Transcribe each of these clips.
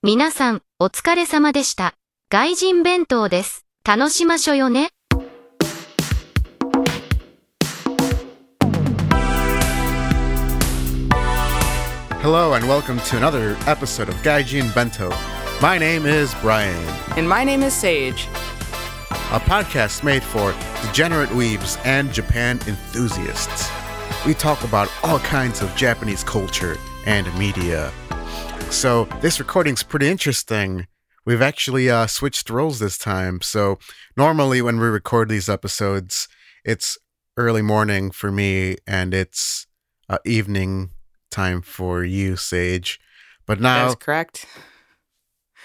皆さん、お疲れ様でした。外人弁当です。楽しましょよね。Hello and welcome to another episode of Gaijin Bento. My name is Brian. And my name is Saige. A podcast made for degenerate weebs and Japan enthusiasts. We talk about all kinds of Japanese culture and media. So this recording's pretty interesting. We've actually uh, switched roles this time. So normally when we record these episodes, it's early morning for me and it's uh, evening time for you, Saige. But now That's correct.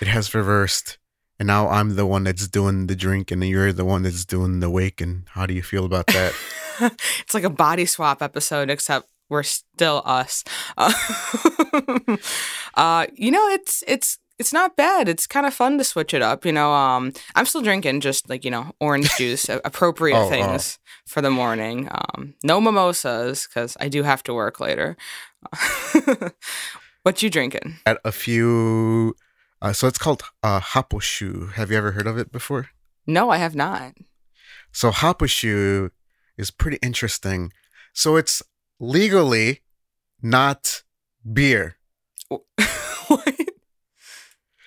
it has reversed and now i'm the one that's doing the drink and you're the one that's doing the wake and how do you feel about that it's like a body swap episode, except we're still us. Uh, uh, you know, it's it's it's not bad. It's kind of fun to switch it up. You know, um, I'm still drinking just like you know orange juice, appropriate Oh, oh. things for the morning. Um, no mimosas because I do have to work later. what you drinking? at a few uh, so it's called uh, happoshu have you ever heard of it before No, I have not. so happoshu is pretty interesting so it's legally not beer what?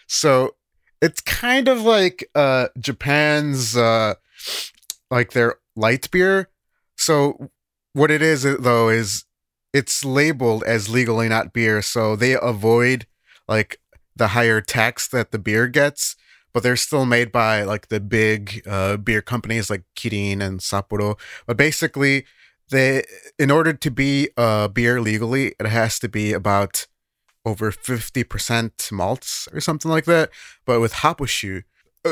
So it's kind of like uh Japan's uh like their light beer. So what it is though is it's labeled as legally not beer, so they avoid like the higher tax that the beer gets, but they're still made by like the big uh beer companies like Kirin and Sapporo. But basically they in order to be uh beer legally, it has to be about over 50% malts or something like that. But with Happoshu,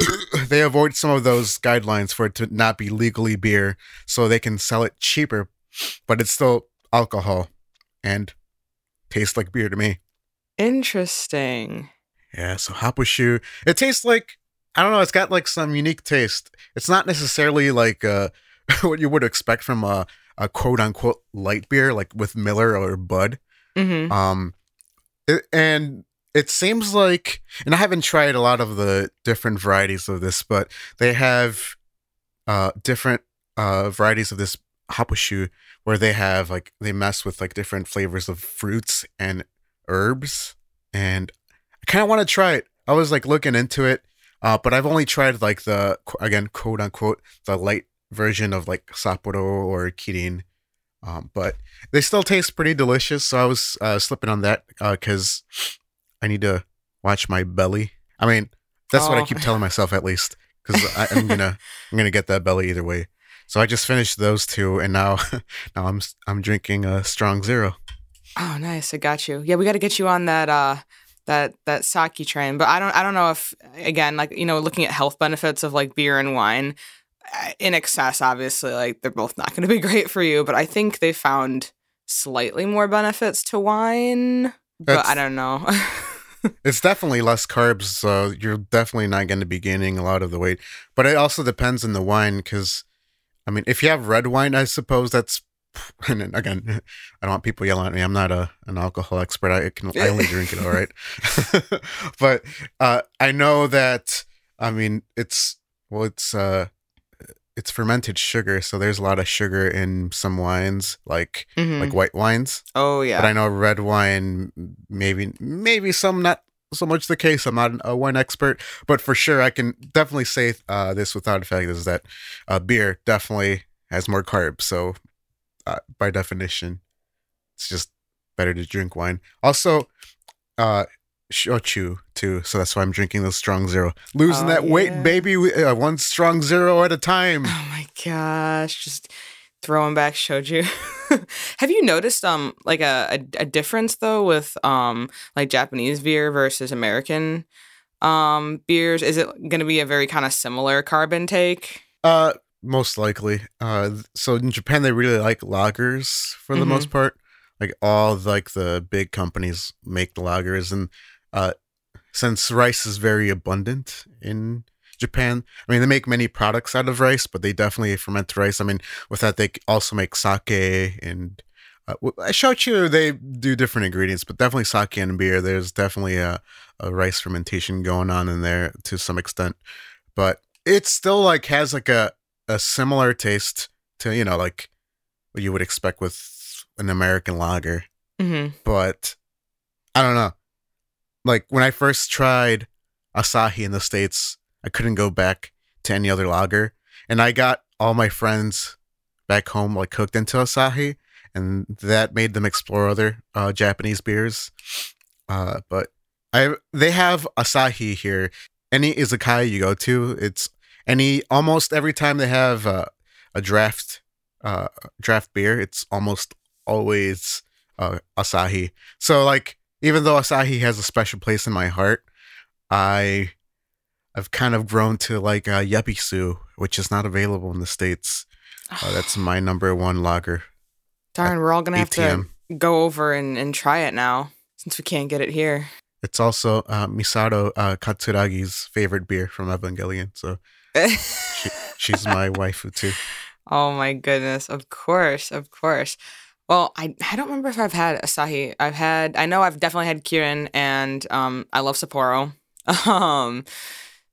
they avoid some of those guidelines for it to not be legally beer so they can sell it cheaper, but it's still alcohol and tastes like beer to me. Interesting. Yeah, so Happoshu, it tastes like I don't know, it's got like some unique taste. It's not necessarily like uh what you would expect from a, a quote unquote light beer like with Miller or Bud. hmm Um, it, and it seems like, and I haven't tried a lot of the different varieties of this, but they have uh different uh varieties of this happoshu where they have like they mess with like different flavors of fruits and herbs, and I kind of want to try it. I was like looking into it, uh, but I've only tried like the again quote unquote the light version of like Sapporo or Kirin. Um, but they still taste pretty delicious. So I was uh, slipping on that because I need to watch my belly. I mean, that's what I Oh. keep telling myself at least because I'm gonna I'm gonna get that belly either way. So I just finished those two, and now now I'm I'm drinking a strong zero. Oh, nice. I got you. Yeah, we got to get you on that uh that that sake train. But I don't I don't know if again like you know looking at health benefits of like beer and wine uh, in excess obviously like they're both not going to be great for you, but I think they found slightly more benefits to wine. But I don't know. It's definitely less carbs, so you're definitely not going to be gaining a lot of the weight. But it also depends on the wine, because I mean, if you have red wine, I suppose that's. And again, I don't want people yelling at me. I'm not a an alcohol expert. I can I only drink it, all right. but uh, I know that. I mean, it's well, it's uh, it's fermented sugar, so there's a lot of sugar in some wines, like Mhm. like white wines. oh yeah. But I know red wine, maybe maybe some not so much the case. I'm not a wine expert, but for sure I can definitely say uh, this without a fact is that uh, beer definitely has more carbs. So uh, by definition, it's just better to drink wine. Also, uh, shochu too. So that's why I'm drinking the strong zero. Losing Oh, that weight, baby, uh, one strong zero at a time. Oh my gosh, just throwing back shochu. Have you noticed um like a, a a difference though with um like Japanese beer versus American um beers? Is it going to be a very kind of similar carb intake? Uh, most likely. Uh, so in Japan, they really like lagers for the Mhm. most part. Like all like the big companies make the lagers, and uh, since rice is very abundant in Japan, I mean they make many products out of rice, but they definitely ferment rice. I mean, with that they also make sake and. Uh, well, I showed you they do different ingredients, but definitely sake and beer. There's definitely a, a rice fermentation going on in there to some extent, but it still like has like a a similar taste to you know like what you would expect with an American lager, hmm but I don't know. Like when I first tried Asahi in the states, I couldn't go back to any other lager, and I got all my friends back home like hooked into Asahi, and that made them explore other uh, Japanese beers. Uh, but I they have Asahi here. Any izakaya you go to, it's any almost every time they have uh, a draft uh, draft beer, it's almost always uh, Asahi. So like even though Asahi has a special place in my heart, I I've kind of grown to like uh, Yebisu, which is not available in the states. Uh, that's my number one lager. Darn, we're all gonna have to go over and, and try it now since we can't get it here. It's also uh, Misato uh, Katsuragi's favorite beer from Evangelion, so she's my waifu too. oh my goodness! Of course, of course. Well, I I don't remember if I've had Asahi. I've had I know I've definitely had Kirin, and um I love Sapporo. Um,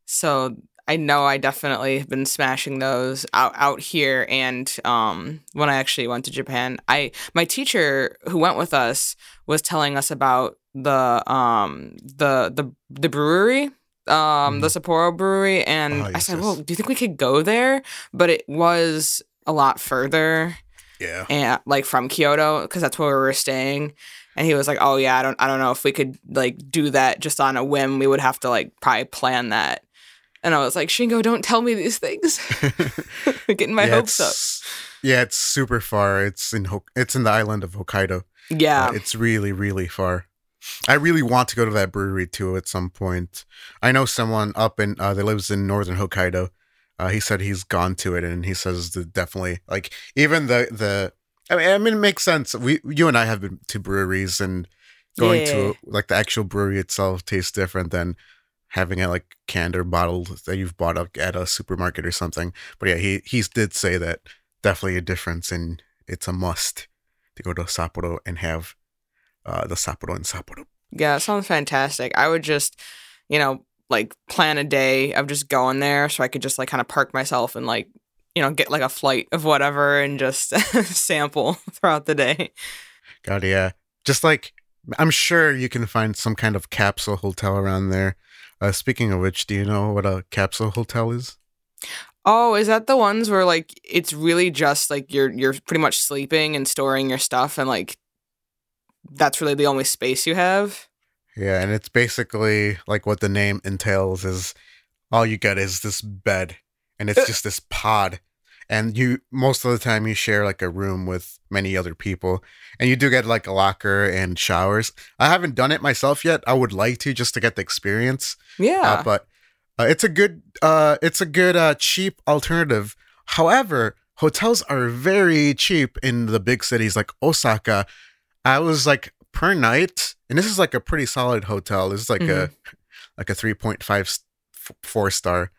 so I know I definitely have been smashing those out out here. And um, when I actually went to Japan, I my teacher who went with us was telling us about the um the the the brewery. Um, the Sapporo brewery, and Oh, I said, "Well, do you think we could go there?" But it was a lot further, Yeah. and like from Kyoto because that's where we were staying. And he was like, "Oh yeah, I don't, I don't know if we could like do that just on a whim. We would have to like probably plan that." And I was like, "Shingo, don't tell me these things. Getting my yeah, hopes up." yeah, it's super far. It's in Hok- it's in the island of Hokkaido. Yeah, Uh, it's really really far. I really want to go to that brewery too at some point. I know someone up in uh, that lives in northern Hokkaido. Uh, he said he's gone to it, and he says that definitely like even the the. I mean, I mean, it makes sense. We you and I have been to breweries, and going Yeah. to like the actual brewery itself tastes different than having it like canned or bottled that you've bought up at a supermarket or something. But yeah, he he did say that definitely a difference, and it's a must to go to Sapporo and have uh, the Sapporo and Sapporo. yeah, it sounds fantastic. I would just, you know, like plan a day of just going there so I could just like kind of park myself and like, you know, get like a flight of whatever and just sample throughout the day. God, yeah. Just like I'm sure you can find some kind of capsule hotel around there. Uh, speaking of which, do you know what a capsule hotel is? Oh, is that the ones where like it's really just like you're you're pretty much sleeping and storing your stuff and like that's really the only space you have? Yeah, and it's basically like what the name entails is all you get is this bed and it's just this pod. And you most of the time you share like a room with many other people. And you do get like a locker and showers. I haven't done it myself yet. I would like to just to get the experience. Yeah. Uh, but uh, it's a good uh it's a good uh cheap alternative. However, hotels are very cheap in the big cities like Osaka. I was like per night, and this is like a pretty solid hotel. This is like a like a three point five four star.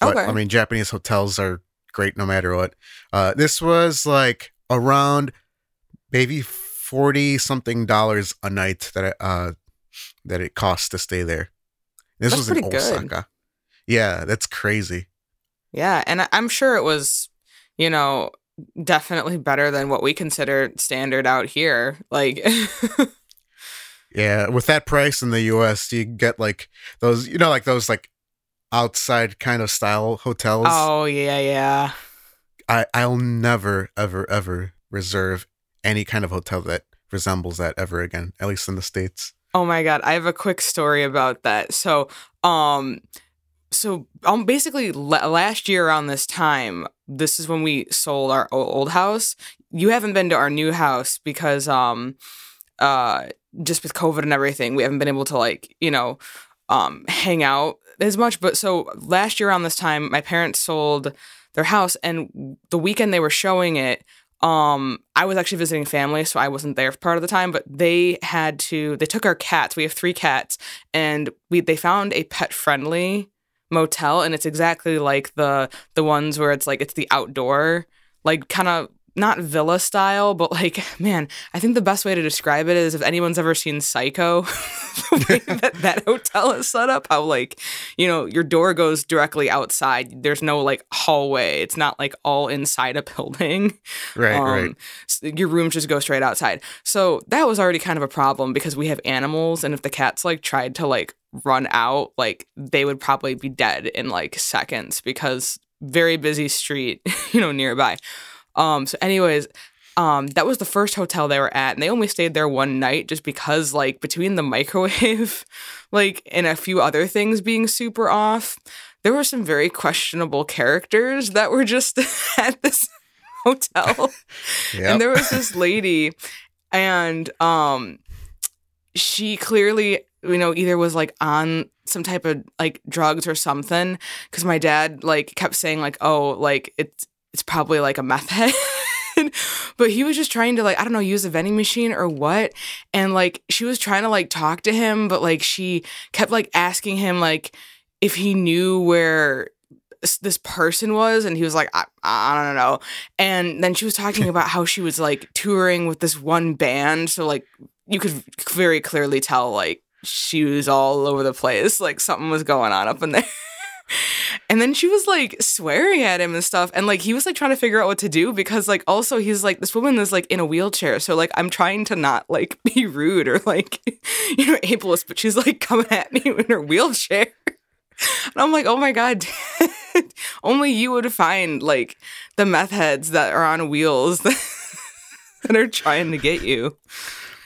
But Okay. I mean, Japanese hotels are great no matter what. Uh, this was like around maybe forty something dollars a night that it, uh that it costs to stay there. This That's was in pretty good. Yeah, that's crazy. Yeah, and I'm sure it was, you know, definitely better than what we consider standard out here. Like, Yeah, with that price in the U.S., you get like those, you know, like those like outside kind of style hotels. oh yeah, yeah. I I'll never ever ever reserve any kind of hotel that resembles that ever again. At least in the states. Oh my god, I have a quick story about that. So, um, so um, basically, la- last year around this time, this is when we sold our o- old house. You haven't been to our new house because, um, uh, just with COVID and everything, we haven't been able to like, you know, um, hang out as much. But so last year around this time, my parents sold their house, and the weekend they were showing it, um i was actually visiting family so i wasn't there part of the time but they had to they took our cats we have three cats and we they found a pet friendly motel and it's exactly like the the ones where it's like it's the outdoor like kind of not villa style, but like, man, I think the best way to describe it is if anyone's ever seen Psycho, the way that that hotel is set up, how like, you know, your door goes directly outside. There's no like hallway. It's not like all inside a building. Right, Um, right. Your rooms just go straight outside. So that was already kind of a problem because we have animals, and if the cats like tried to like run out, like they would probably be dead in like seconds because very busy street, you know, nearby. Um. So, anyways. Um, that was the first hotel they were at, and they only stayed there one night just because, like, between the microwave, like, and a few other things being super off, there were some very questionable characters that were just at this hotel. Yeah. And there was this lady, and um, she clearly, you know, either was like on some type of like drugs or something. Because my dad like kept saying like, oh, like it's it's probably like a meth head. but he was just trying to like I don't know use a vending machine or what. And like she was trying to like talk to him but like she kept like asking him like if he knew where this person was. And he was like I, I don't know. And then she was talking about how she was like touring with this one band. So like you could very clearly tell like she was all over the place. Like something was going on up in there and then she was like swearing at him and stuff and like he was like trying to figure out what to do because like also he's like this woman is like in a wheelchair so like i'm trying to not like be rude or like you know ableist but she's like coming at me in her wheelchair and I'm like, oh my God, only you would find like the meth heads that are on wheels that, that are trying to get you.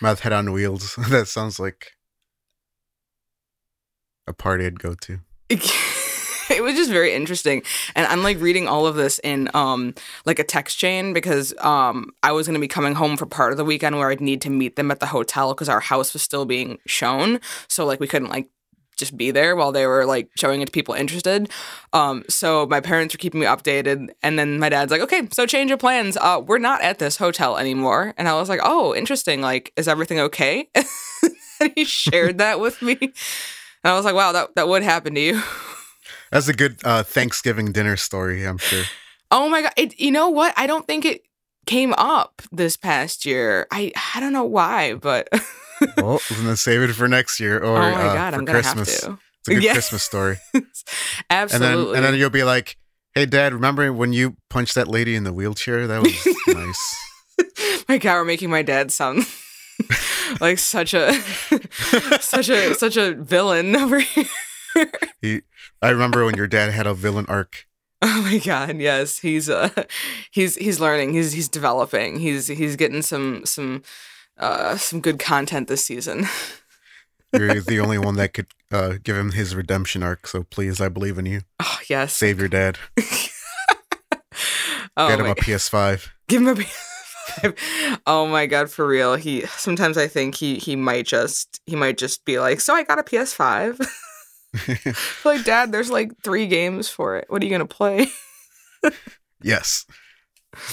Meth head on wheels. that sounds like a party I'd go to. It was just very interesting. And i'm like reading all of this in um like a text chain because um i was to be coming home for part of the weekend where i'd need to meet them at the hotel because our house was still being shown. So like we couldn't like just be there while they were like showing it to people interested. Um so my parents were keeping me updated. And then my dad's like okay so change your plans. Uh we're not at this hotel anymore. And i was like oh interesting. Like is everything okay? And he shared that with me. And i was like wow that, that would happen to you That's a good uh, Thanksgiving dinner story, I'm sure. Oh my god! It, you know what? I don't think it came up this past year. I I don't know why, but well, then save it for next year or oh my uh, god, for I'm gonna Christmas. have to. It's a good Yeah. Christmas story. And Absolutely. then and then you'll be like, "Hey, Dad, remember when you punched that lady in the wheelchair? That was nice." my god, we're making my dad sound like such a such a such a villain over here. He, I remember when your dad had a villain arc. Oh my god, yes, he's uh he's he's learning. He's he's developing. He's he's getting some some uh some good content this season. You're the only one that could uh, give him his redemption arc. So please, I believe in you. Oh yes. Save your dad. oh, Get him a PS5. Give him a PS5. Oh my god, for real. He sometimes I think he he might just he might just be like, "So I got a PS5." like, "Dad, there's like 3 games for it. What are you going to play?" Yes.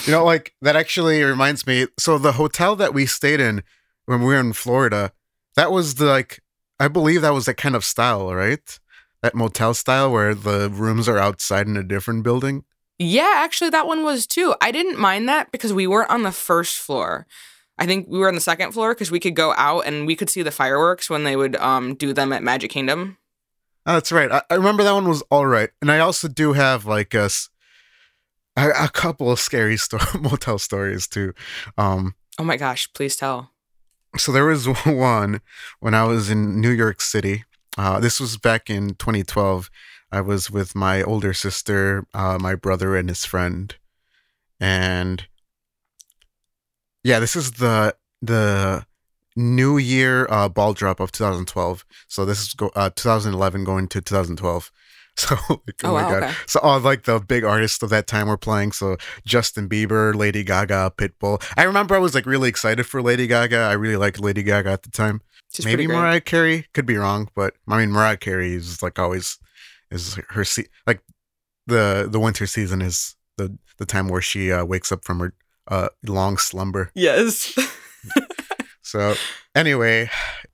You know, like that actually reminds me. So the hotel that we stayed in when we were in Florida, that was the like I believe that was that kind of style, right? That motel style where the rooms are outside in a different building. Yeah, actually that one was too. I didn't mind that because we weren't on the first floor. I think we were on the second floor because we could go out and we could see the fireworks when they would um do them at Magic Kingdom. Oh, that's right. I, I remember that one was all right, and I also do have like a a couple of scary sto- motel stories too. Um, Oh my gosh, please tell. so there was one when I was in New York City. Uh, this was back in 2012. I was with my older sister, uh, my brother, and his friend, and yeah, this is the the New Year uh, ball drop of 2012. So this is go- uh, 2011 going to 2012. So like, oh, Oh, my wow, god! okay. So all like the big artists of that time were playing. So Justin Bieber, Lady Gaga, Pitbull. I remember I was like really excited for Lady Gaga. I really liked Lady Gaga at the time. She's Maybe. Mariah Carey could be wrong, but I mean Mariah Carey is like always is her se- like the the winter season is the the time where she uh, wakes up from her uh, long slumber. Yes. So anyway,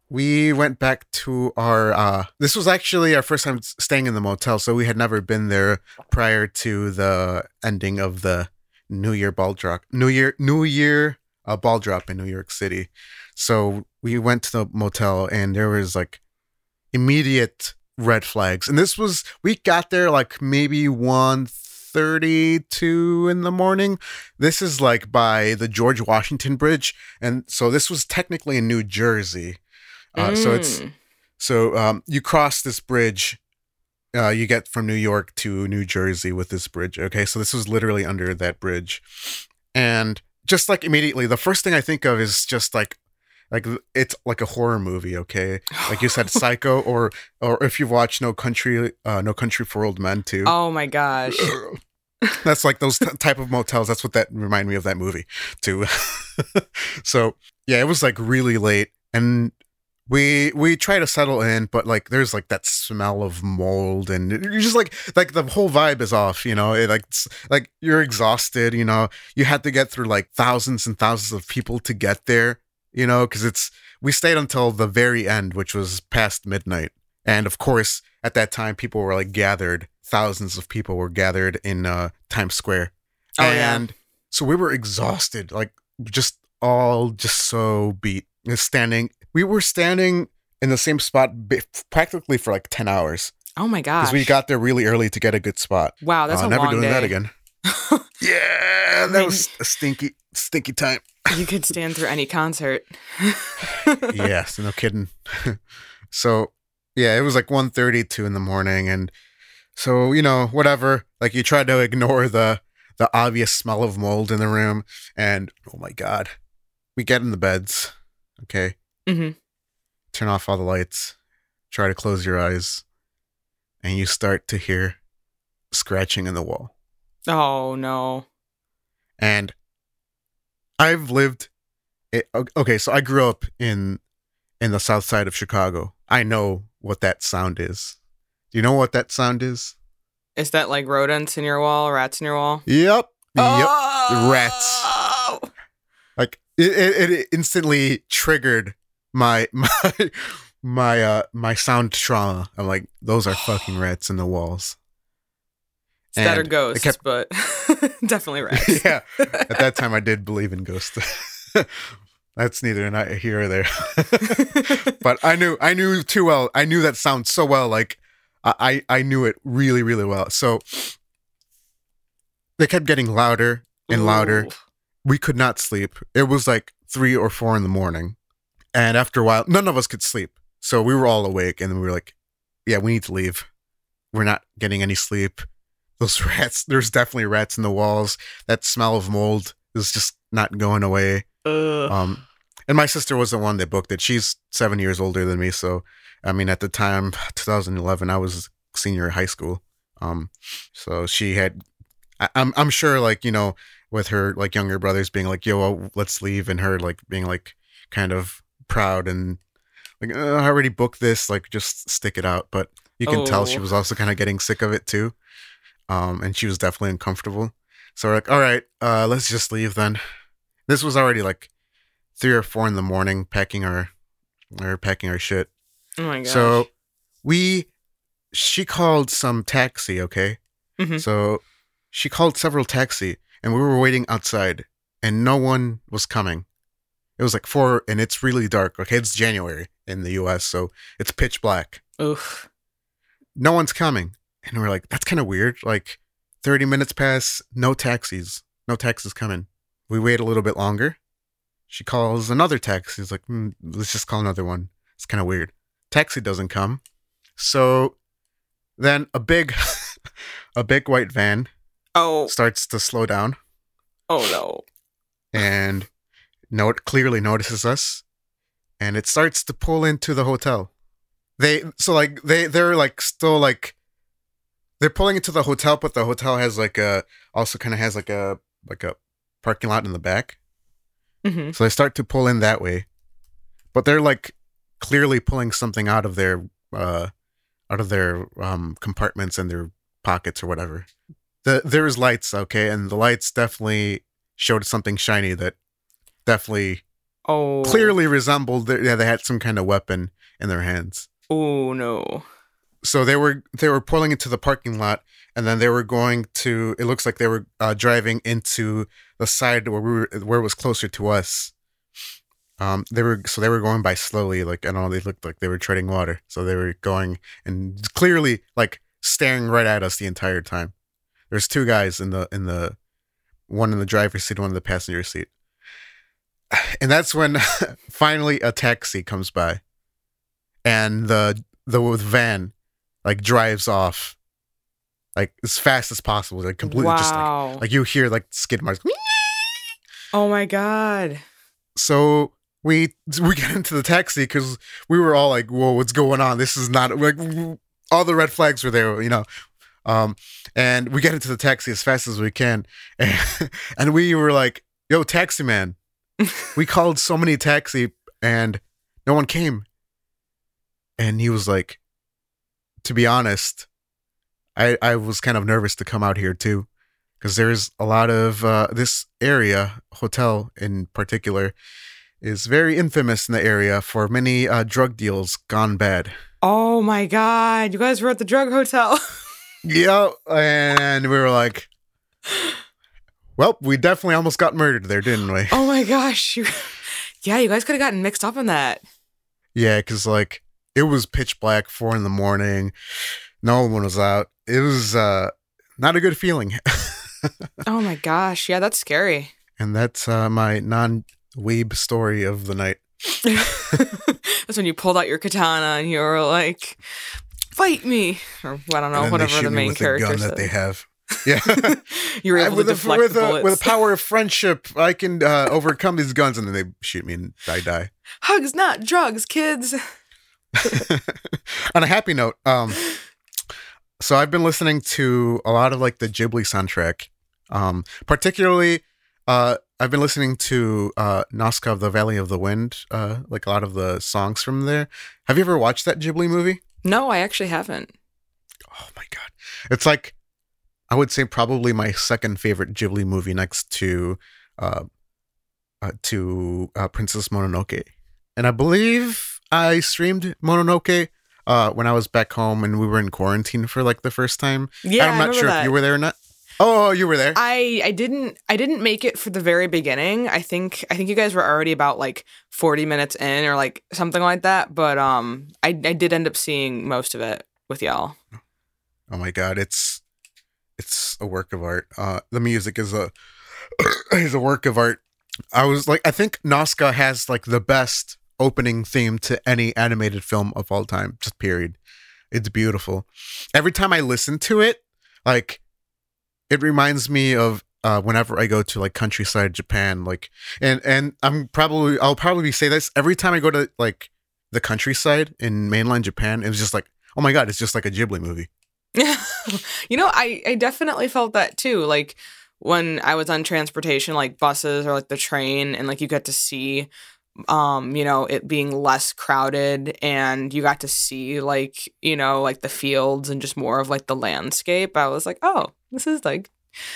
we went back to our. uh This was actually our first time staying in the motel, so we had never been there prior to the ending of the New Year ball drop, New Year, New Year uh, ball drop in New York City. So we went to the motel, and there was like immediate red flags. And this was we got there like maybe one thirty-two in the morning. This is like by the George Washington Bridge, and so this was technically in New Jersey. Uh, So it's Mm. so um, you cross this bridge. Uh, you get from New York to New Jersey with this bridge. Okay, so this was literally under that bridge, and just like immediately, the first thing I think of is just like, like it's like a horror movie. Okay, like you said, Psycho, or or if you've watched No Country, uh, No Country for Old Men too. Oh my gosh. That's like those t- type of motels. That's what that remind me of that movie too. so yeah, it was like really late, and we we try to settle in, but like there's like that smell of mold, and you're just like like the whole vibe is off. You know, it like like you're exhausted. You know, you had to get through like thousands and thousands of people to get there. You know, because it's we stayed until the very end, which was past midnight, and of course at that time people were like gathered thousands of people were gathered in uh times square Oh, yeah. and so we were exhausted like just all just so beat standing we were standing in the same spot bi- practically for like 10 hours Oh my God. because we got there really early to get a good spot wow, that's Uh, a never long doing day. that again yeah that mean- was a stinky stinky time You could stand through any concert. yes, no kidding. so yeah, it was like 1.32 in the morning, and so you know whatever. Like you try to ignore the the obvious smell of mold in the room, and oh my god, we get in the beds. Okay, Mm-hmm. turn off all the lights, try to close your eyes, and you start to hear scratching in the wall. Oh no. and I've lived. It, okay, so I grew up in in the south side of Chicago. I know what that sound is. Do you know what that sound is? Is that like rodents in your wall, rats in your wall? Yep. Yep. Oh! rats. Like it, it, instantly triggered my my my uh my sound trauma. I'm like, those are fucking rats in the walls. It's that or And it ghosts, kept- but definitely rats. yeah. At that time, I did believe in ghosts. That's neither not here or there. but I knew I knew too well. I knew that sound so well. Like I I knew it really really well. So they kept getting louder and louder. Ooh. We could not sleep. It was like three or four in the morning, and after a while, none of us could sleep. So we were all awake, and we were like, "Yeah, we need to leave. We're not getting any sleep. Those rats. There's definitely rats in the walls. That smell of mold is just not going away." Ugh. Um, and my sister was the one that booked it. She's seven years older than me, so I mean, at the time, 2011, I was senior in high school. Um, so she had, I, I'm I'm sure, like you know, with her like younger brothers being like, "Yo, well, let's leave," and her like being like kind of proud and like, uh, "I already booked this. Like, just stick it out." But you can tell she Oh. was also kind of getting sick of it too, um, and she was definitely uncomfortable. So we're like, "All right, uh, let's just leave then." This was already like three or four in the morning, packing our or packing our shit. oh my gosh. So we, she called some taxi. Okay, Mhm. so she called several taxi, and we were waiting outside, and no one was coming. It was like four, and it's really dark. Okay, it's January in the U.S., so it's pitch black. Oof. No one's coming, and we're like, that's kind of weird. Like, thirty minutes pass, no taxis, no taxis coming. We wait a little bit longer. She calls another taxi. It's like, hmm, let's just call another one. It's kind of weird. Taxi doesn't come. So then a big, a big white van Oh. starts to slow down Oh no. and note clearly notices us, and it starts to pull into the hotel. They so like they they're like still like they're pulling into the hotel, but the hotel has like a also kind of has like a like a parking lot in the back. Hmm So they start to pull in that way, but they're like clearly pulling something out of their uh out of their um compartments and their pockets or whatever. The there's lights, okay, and the lights definitely showed something shiny that definitely Oh. clearly resembled. Their, yeah, they had some kind of weapon in their hands. Oh no. so they were they were pulling into the parking lot, and then they were going to. It looks like they were uh, driving into the side where we were, where it was closer to us. Um, they were so they were going by slowly, like I don't know. They looked like they were treading water, so they were going and clearly like staring right at us the entire time. There's two guys in the in the one in the driver's seat, one in the passenger seat, and that's when finally a taxi comes by, and the the van like drives off like as fast as possible, like completely just like like you hear like skid marks. oh my god. So we we get into the taxi because we were all like, "Whoa, what's going on? This is not like all the red flags were there, you know." Um, and we get into the taxi as fast as we can, and, and we were like, "Yo, taxi man!" we called so many taxi, and no one came. And he was like, "To be honest, I I was kind of nervous to come out here too." Because there's a lot of uh, this area, hotel in particular, is very infamous in the area for many uh, drug deals gone bad. Oh my god. You guys were at the drug hotel. yep. and we were like, well, we definitely almost got murdered there, didn't we? oh my gosh. You, yeah, you guys could have gotten mixed up in that. Yeah, because like it was pitch black, four in the morning, no one was out. It was uh, not a good feeling, Oh my gosh. Yeah, that's scary. and that's uh, my non-weeb story of the night. That's when you pulled out your katana and you were like, "Fight me," or I don't know, And then they whatever the main character gun said. that they have. Yeah. you were I- able with to the- deflect with the the- bullets. with the power of friendship, I can uh, overcome these guns, and then they shoot me and I die. Hugs, not drugs, kids. On a happy note, um, so I've been listening to a lot of like the Ghibli soundtrack. Um, particularly, uh, I've been listening to uh, Nausicaä of the Valley of the Wind, uh, like a lot of the songs from there. Have you ever watched that Ghibli movie? No, I actually haven't. Oh my god, it's like I would say probably my second favorite Ghibli movie next to uh, uh to uh, Princess Mononoke, and I believe I streamed Mononoke uh when I was back home and we were in quarantine for like the first time. Yeah, I'm not sure that. if you were there or not. Oh, you were there. I I didn't I didn't make it for the very beginning. I think I think you guys were already about like 40 minutes in or like something like that, but um I I did end up seeing most of it with y'all. oh my god, it's it's a work of art. Uh, the music is a is a work of art. I was like, I think Nausicaä has like the best opening theme to any animated film of all time. Just period. It's beautiful. Every time I listen to it, like it reminds me of uh, whenever I go to like countryside Japan, like and and I'm probably I'll probably say this every time I go to like the countryside in mainland Japan. It's just like oh my god, it's just like a Ghibli movie. you know, I I definitely felt that too. Like when I was on transportation like buses or like the train and like you get to see um you know it being less crowded and you got to see like you know like the fields and just more of like the landscape i was like oh this is like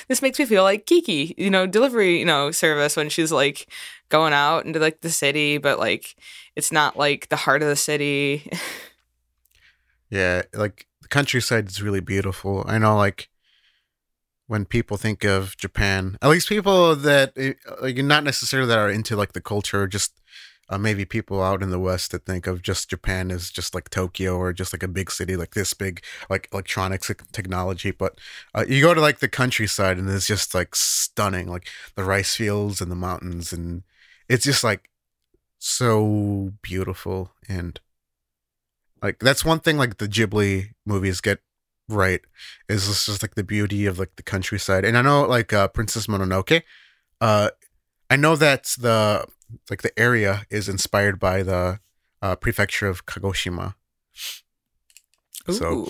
this makes me feel like kiki you know delivery you know service when she's like going out into like the city but like it's not like the heart of the city Yeah, like the countryside is really beautiful. I know, like when people think of Japan, at least people that eh, like not necessarily that are into like the culture, just uh, maybe people out in the West that think of just Japan as just like Tokyo or just like a big city like this big, like electronics technology. But uh, you go to like the countryside and it's just like stunning, like the rice fields and the mountains, and it's just like so beautiful and like that's one thing like the Ghibli movies get right is this just like the beauty of like the countryside. And I know like uh Princess Mononoke, uh I know that the like the area is inspired by the uh prefecture of Kagoshima. So-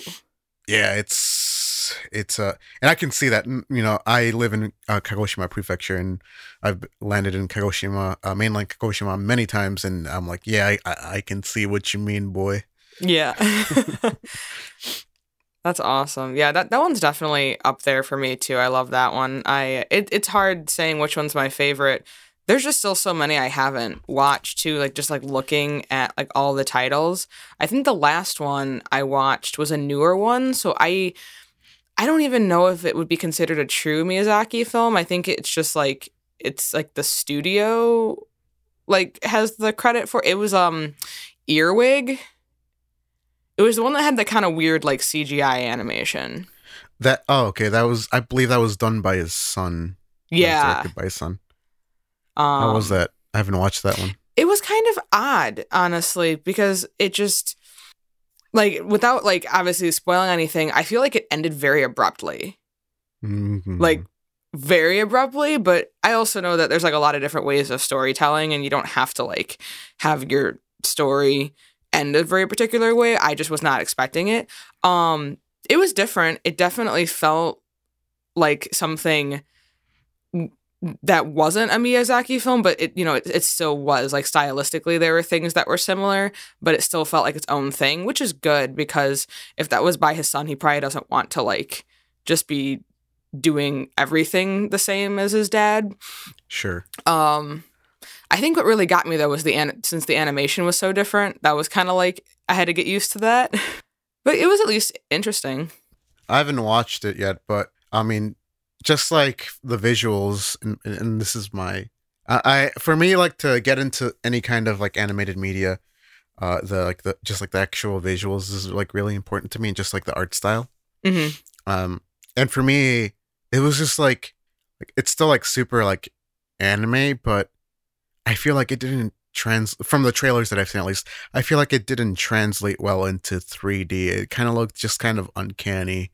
Yeah, it's it's uh and I can see that you know I live in uh, Kagoshima prefecture and I've landed in Kagoshima uh, mainland Kagoshima many times and I'm like yeah I I, I can see what you mean boy. Yeah. That's awesome. Yeah, that, that one's definitely up there for me too. I love that one. I it, it's hard saying which one's my favorite there's just still so many I haven't watched too. Like just like looking at like all the titles. I think the last one I watched was a newer one, so I I don't even know if it would be considered a true Miyazaki film. I think it's just like it's like the studio like has the credit for it was um Earwig. It was the one that had the kind of weird like CGI animation. That oh okay, that was I believe that was done by his son. Yeah. directed by his son. Um, How was that? I haven't watched that one. it was kind of odd honestly because it just like without like obviously spoiling anything i feel like it ended very abruptly Mhm. like very abruptly but i also know that there's like a lot of different ways of storytelling and you don't have to like have your story end a very particular way i just was not expecting it um it was different it definitely felt like something that wasn't a Miyazaki film, but it you know it, it still was like stylistically there were things that were similar, but it still felt like its own thing, which is good because if that was by his son, he probably doesn't want to like just be doing everything the same as his dad. sure. Um, I think what really got me though was the an- since the animation was so different, that was kind of like I had to get used to that, but it was at least interesting. I haven't watched it yet, but I mean, just like the visuals, and, and this is my, I, I for me like to get into any kind of like animated media, uh, the like the just like the actual visuals is like really important to me, and just like the art style. hmm Um, and for me, it was just like, like it's still like super like anime, but I feel like it didn't trans from the trailers that I've seen at least. I feel like it didn't translate well into 3D. It kind of looked just kind of uncanny.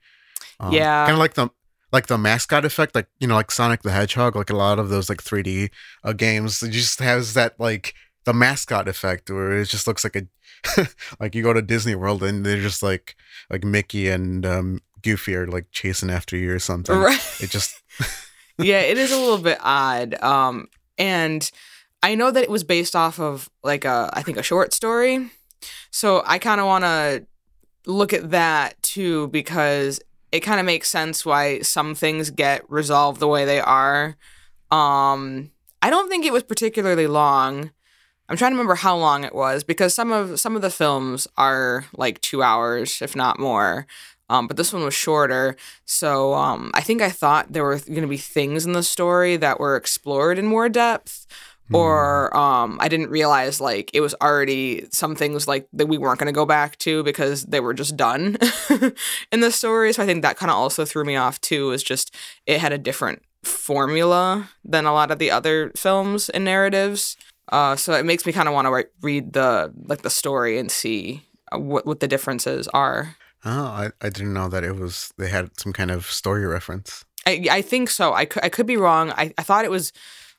Um, Yeah. kind of like the like the mascot effect, like you know, like Sonic the Hedgehog, like a lot of those like 3D uh, games. It just has that like the mascot effect where it just looks like a like you go to Disney World and they're just like like Mickey and um, Goofy are like chasing after you or something. Right. It just yeah, it is a little bit odd. Um, and I know that it was based off of like a, I think a short story. So I kind of want to look at that too because it kind of makes sense why some things get resolved the way they are. Um, I don't think it was particularly long. I'm trying to remember how long it was because some of some of the films are like two hours, if not more. Um, but this one was shorter. So um, I think I thought there were going to be things in the story that were explored in more depth, or um, I didn't realize like it was already some things like that we weren't going to go back to because they were just done in the story. So I think that kind of also threw me off too. Was just it had a different formula than a lot of the other films and narratives. Uh, so it makes me kind of want to read the like the story and see uh, what what the differences are. oh, I, I didn't know that it was they had some kind of story reference. I, I think so. I could, I could be wrong. I, I thought it was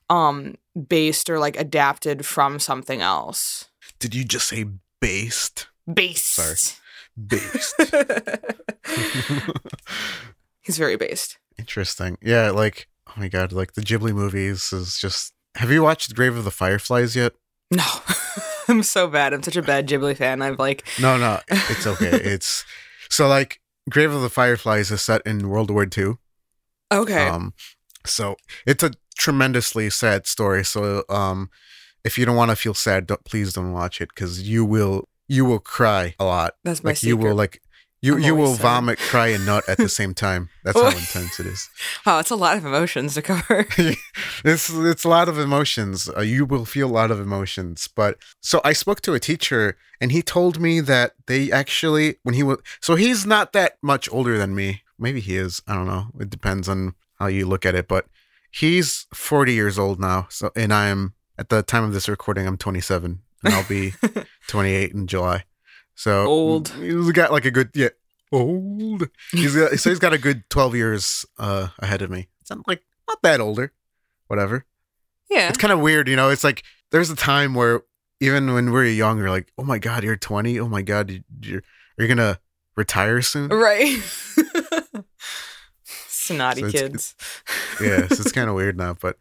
um based or like adapted from something else. Did you just say based? Based. Sorry. Based. He's very based. Interesting. Yeah, like oh my god, like the Ghibli movies is just. Have you watched Grave of the Fireflies yet? No, I'm so bad. I'm such a bad Ghibli fan. I'm like, No, no, it's okay. it's so like Grave of the Fireflies is set in World War II. okay, Um, so it's a tremendously sad story. So um, if you don't want to feel sad, don't, please don't watch it because you will you will cry a lot. that's my Like you will like you I'm you will sad. vomit, cry, and nut at the same time. That's how intense it is. oh, it's a lot of emotions to cover. it's it's a lot of emotions. Uh, you will feel a lot of emotions. But so I spoke to a teacher, and he told me that they actually when he was so he's not that much older than me. Maybe he is. I don't know. It depends on how you look at it. But he's forty years old now. So and I'm at the time of this recording, I'm 27, and I'll be 28 in July. So Old. He's got like a good yeah. Old. He's got, so he's got a good 12 years uh, ahead of me. It's not like not that older. Whatever. yeah, It's kind of weird, you know. It's like there's a time where even when we're young, we're like, "Oh my god, you're 20. Oh my god, you- you're are you gonna retire soon?" right. Snotty So it's- kids. yeah, so it's kind of weird now, but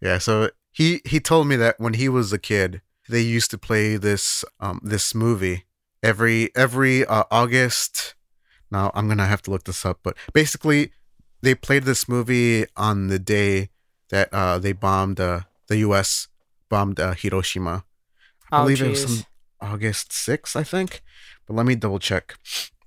yeah. So he he told me that when he was a kid, they used to play this um this movie every every uh, August. Now I'm gonna have to look this up, but basically they played this movie on the day that uh they bombed uh the U.S. bombed uh, Hiroshima. I Oh, believe it was. August 6th, I think. But let me double check.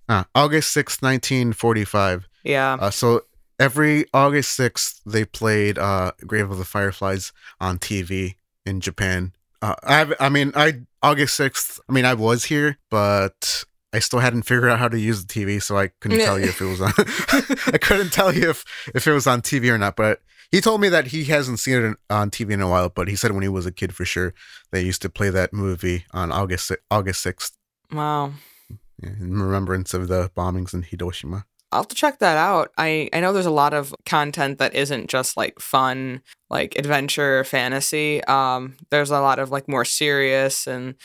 Ah, August 6th, 1945. Yeah. Uh, so every August 6th, they played uh, Grave of the Fireflies on TV in Japan. Uh, I, I mean, I August 6th, I mean, I was here, but I still hadn't figured out how to use the TV, so I couldn't tell you if it was on. I couldn't tell you if, if it was on TV or not, but he told me that he hasn't seen it on TV in a while, but he said when he was a kid for sure, they used to play that movie on August August 6th Wow. yeah, in remembrance of the bombings in Hiroshima. I'll have to check that out. I, I know there's a lot of content that isn't just like fun, like adventure, fantasy. Um, there's a lot of like more serious and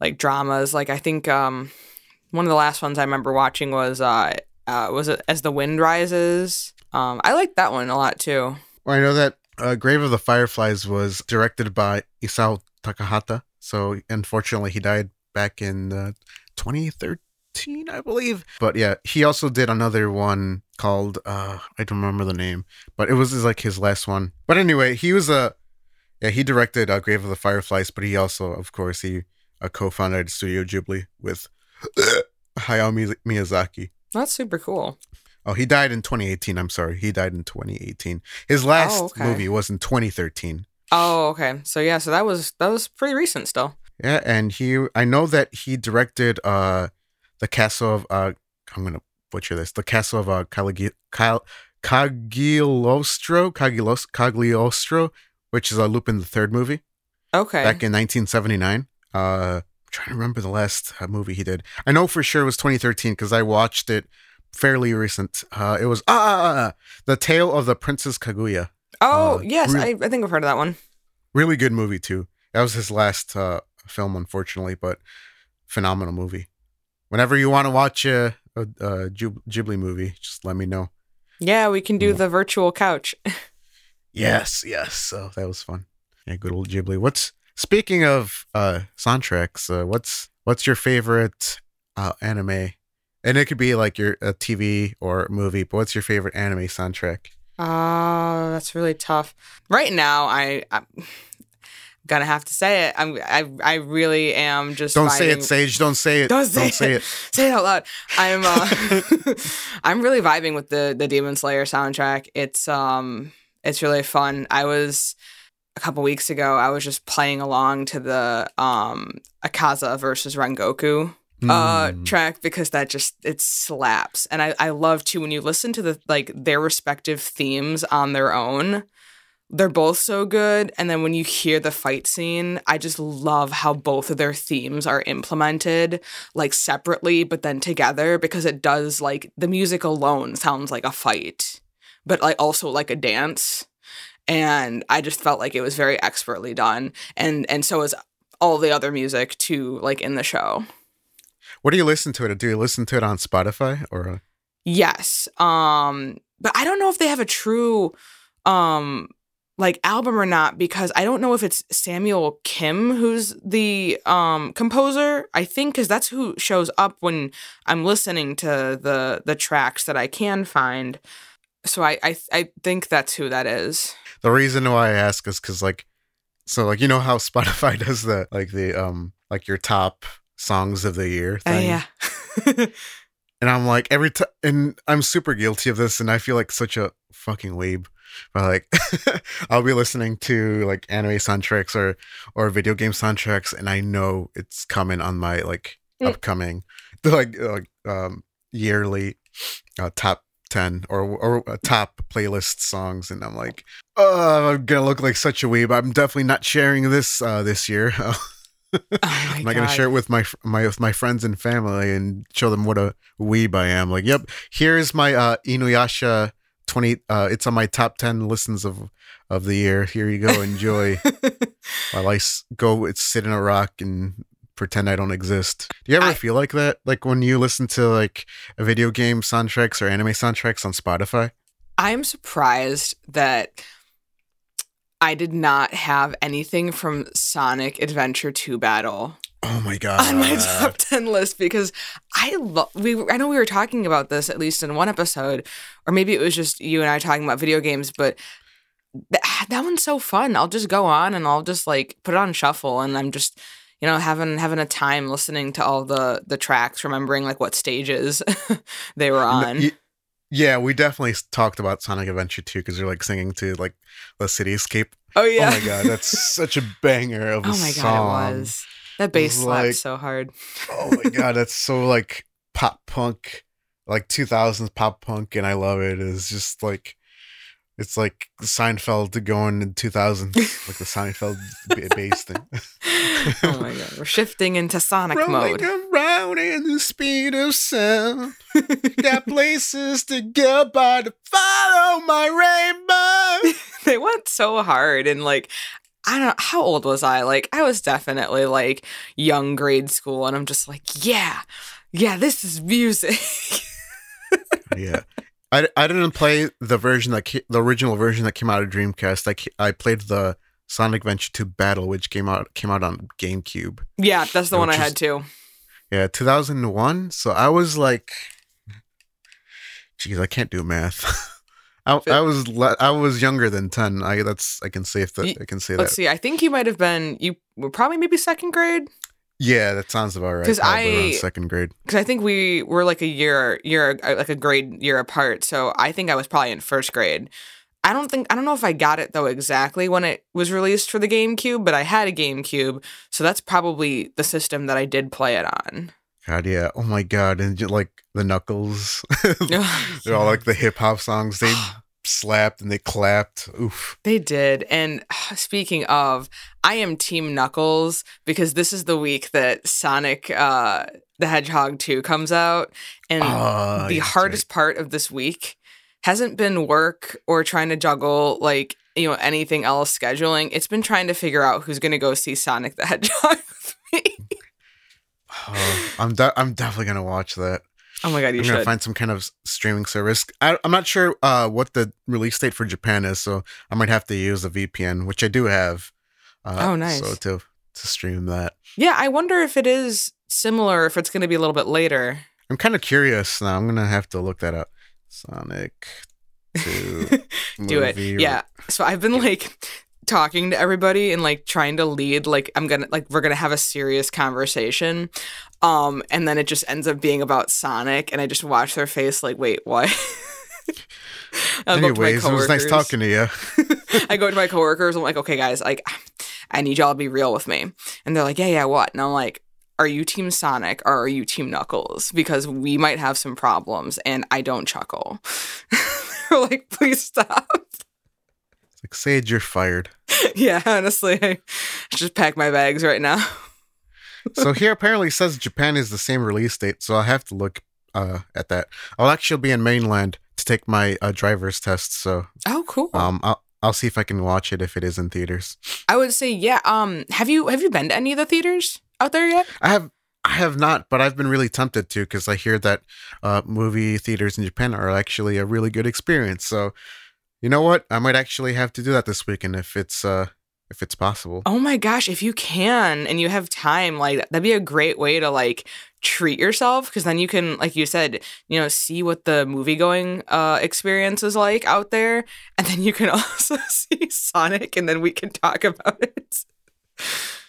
like dramas. Like I think um, one of the last ones I remember watching was uh, uh was it As the Wind Rises. Um, I like that one a lot too. Well, I know that uh, Grave of the Fireflies was directed by Isao Takahata. So unfortunately, he died back in uh, 2013, I believe. But yeah, he also did another one called uh, I don't remember the name, but it was like his last one. But anyway, he was a yeah he directed uh, Grave of the Fireflies, but he also, of course, he uh, co-founded Studio Ghibli with Hayao Miz- Miyazaki. That's super cool. Oh, he died in 2018. I'm sorry. He died in 2018. His last okay. movie was in 2013. Oh, okay. So yeah, so that was that was pretty recent still. Yeah, and he I know that he directed uh the castle of uh I'm going to butcher this. The castle of uh Caligi- Cal- Cagliostro, Caglios- Cagliostro, which is a Lupin the Third movie Okay. back in 1979. Uh I'm trying to remember the last uh, movie he did. I know for sure it was 2013 cuz I watched it fairly recent. Uh it was ah, ah, ah, ah, The Tale of the Princess Kaguya. oh uh, yes, re- I, I think I've heard of that one. really good movie too. That was his last uh, film, unfortunately, but phenomenal movie. Whenever you want to watch a, a, a Ghibli movie, just let me know. Yeah, we can do Yeah. the virtual couch. Yes, yes. So that was fun. Yeah, good old Ghibli. What's speaking of uh, soundtracks? Uh, what's what's your favorite uh, anime? And it could be like your a TV or movie, but what's your favorite anime soundtrack? Uh, that's really tough. Right now, I I'm gonna have to say it. I'm I I really am just Don't say it, Saige. Don't say it. Don't say, say it. it. Say it out loud. I'm uh, I'm really vibing with the the Demon Slayer soundtrack. It's um it's really fun. I was a couple weeks ago. I was just playing along to the um Akaza versus Rengoku uh Mm. track because that just it slaps and I, I love too when you listen to the like their respective themes on their own they're both so good and then when you hear the fight scene i just love how both of their themes are implemented like separately but then together because it does like the music alone sounds like a fight but like also like a dance and i just felt like it was very expertly done and and so is all the other music too like in the show What do you listen to it? Do you listen to it on Spotify or? Uh, Yes. Um but I don't know if they have a true um like album or not because I don't know if it's Samuel Kim who's the um composer. I think cuz that's who shows up when I'm listening to the the tracks that I can find. So I I I think that's who that is. the reason why I ask is because like, so like you know how Spotify does the like the um like your top songs of the year Uh, thing. yeah. and I'm like every time, and I'm super guilty of this, and I feel like such a fucking weeb. But like, I'll be listening to like anime soundtracks or or video game soundtracks, and I know it's coming on my like Mm. upcoming like like um yearly uh, top ten or or uh, top playlist songs, and I'm like, oh, I'm gonna look like such a weeb. I'm definitely not sharing this uh this year. Oh I'm not gonna share it with my my with my friends and family and show them what a weeb I am. Like, yep, here's my uh Inuyasha twenty. Uh, it's on my top ten listens of of the year. Here you go, enjoy. While i go, sit in a rock and pretend I don't exist. Do you ever I- feel like that? Like when you listen to like a video game soundtracks or anime soundtracks on Spotify? I'm surprised that I did not have anything from Sonic Adventure 2 Battle Oh my god! on my top 10 list because I love we I know we were talking about this at least in one episode or maybe it was just you and I talking about video games but th- that one's so fun. I'll just go on and I'll just like put it on shuffle, and I'm just you know having having a time listening to all the the tracks, remembering like what stages they were on. Y- Yeah, we definitely talked about Sonic Adventure 2 because you're like singing to like the cityscape. oh yeah. Oh my god, that's such a banger of a Oh my song. god, it was. That bass like- so hard. Oh my god, that's so like pop punk, like 2000s pop punk, and I love it. It's just like it's like Seinfeld going in 2000s, like the Seinfeld bass thing. oh my god, we're shifting into Sonic Rolling mode. around in the speed of sound. Got places to go, but to follow my rainbow. they went so hard and like I don't know how old was I? Like I was definitely like young grade school and I'm just like, yeah. Yeah, this is music. yeah. I, I didn't play the version that ca- the original version that came out of Dreamcast. I, ca- I played the Sonic Adventure 2 Battle, which came out came out on GameCube. yeah, that's the one I had too. Yeah, 2001. So I was like, geez, I can't do math. I, I was le- I was younger than 10. I that's I can say if that I can say Let's that. see. I think you might have been you were probably maybe second grade Yeah, that sounds about right. 'Cause Probably around I- second grade. because I think we were like a year year uh, like a grade year apart. So I think I was probably in first grade. I don't think I don't know if I got it though exactly when it was released for the GameCube, but I had a GameCube, so that's probably the system that I did play it on. God, yeah. Oh my god, and ju- like the Knuckles, they're all like the hip hop songs. They slapped and they clapped. Oof. They did. And speaking of, I am Team Knuckles because this is the week that Sonic uh, the Hedgehog 2 comes out. And Ah, the hardest part of this week hasn't been work or trying to juggle like, you know, anything else scheduling. It's been trying to figure out who's going to go see Sonic the Hedgehog with me. Oh, I'm de- I'm definitely gonna watch that. Oh my God, you I'm gonna should. find some kind of streaming service. I, I'm not sure uh, what the release date for Japan is, so I might have to use a VPN, which I do have. Uh, Oh, nice. So to to stream that, yeah, I wonder if it is similar, if it's going to be a little bit later. I'm kind of curious now. I'm gonna have to look that up. Sonic Two. do it. Yeah. So I've been like talking to everybody and like trying to lead like I'm gonna like we're gonna have a serious conversation. Um and then it just ends up being about Sonic and I just watch their face like, wait, what? I go up to Anyways, it was nice talking to you. I go to my coworkers, I'm like, okay guys, like I need y'all to be real with me. And they're like, Yeah, yeah, what? And I'm like, are you team Sonic or are you team Knuckles? Because we might have some problems and I don't chuckle. they're like, please stop. Like Saige, you're fired. yeah, honestly, I just pack my bags right now. so here apparently says Japan is the same release date, so I'll have to look uh, at that. I'll actually be in mainland to take my uh, driver's test, so Oh, cool. um, I'll I'll see if I can watch it if it is in theaters. I would say, yeah. Um, have you have you been to any of the theaters out there yet? I have I have not, but I've been really tempted to because I hear that uh, movie theaters in Japan are actually a really good experience. So, you know what? I might actually have to do that this weekend if it's uh if it's possible. Oh my gosh, if you can and you have time, like that'd be a great way to like treat yourself because then you can, like you said, you know, see what the movie going uh experience is like out there, and then you can also see Sonic, and then we can talk about it.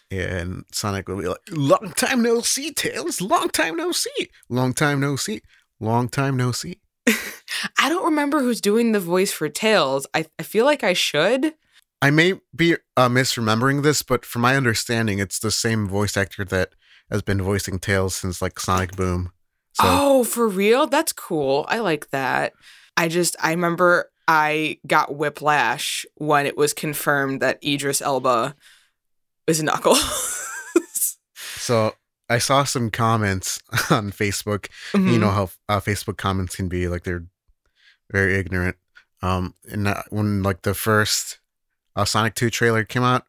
Yeah, and Sonic will be like, "Long time no see, Tails. Long time no see. Long time no see. Long time no see." I don't remember who's doing the voice for Tails. I, I feel like I should. I may be uh, misremembering this, but from my understanding, it's the same voice actor that has been voicing Tails since like Sonic Boom. So Oh, for real? That's cool. I like that. I just I remember I got whiplash when it was confirmed that Idris Elba is Knuckles. so I saw some comments on Facebook. Mm-hmm. You know how uh, Facebook comments can be like they're very ignorant. Um, and uh, when like the first uh, Sonic Two trailer came out,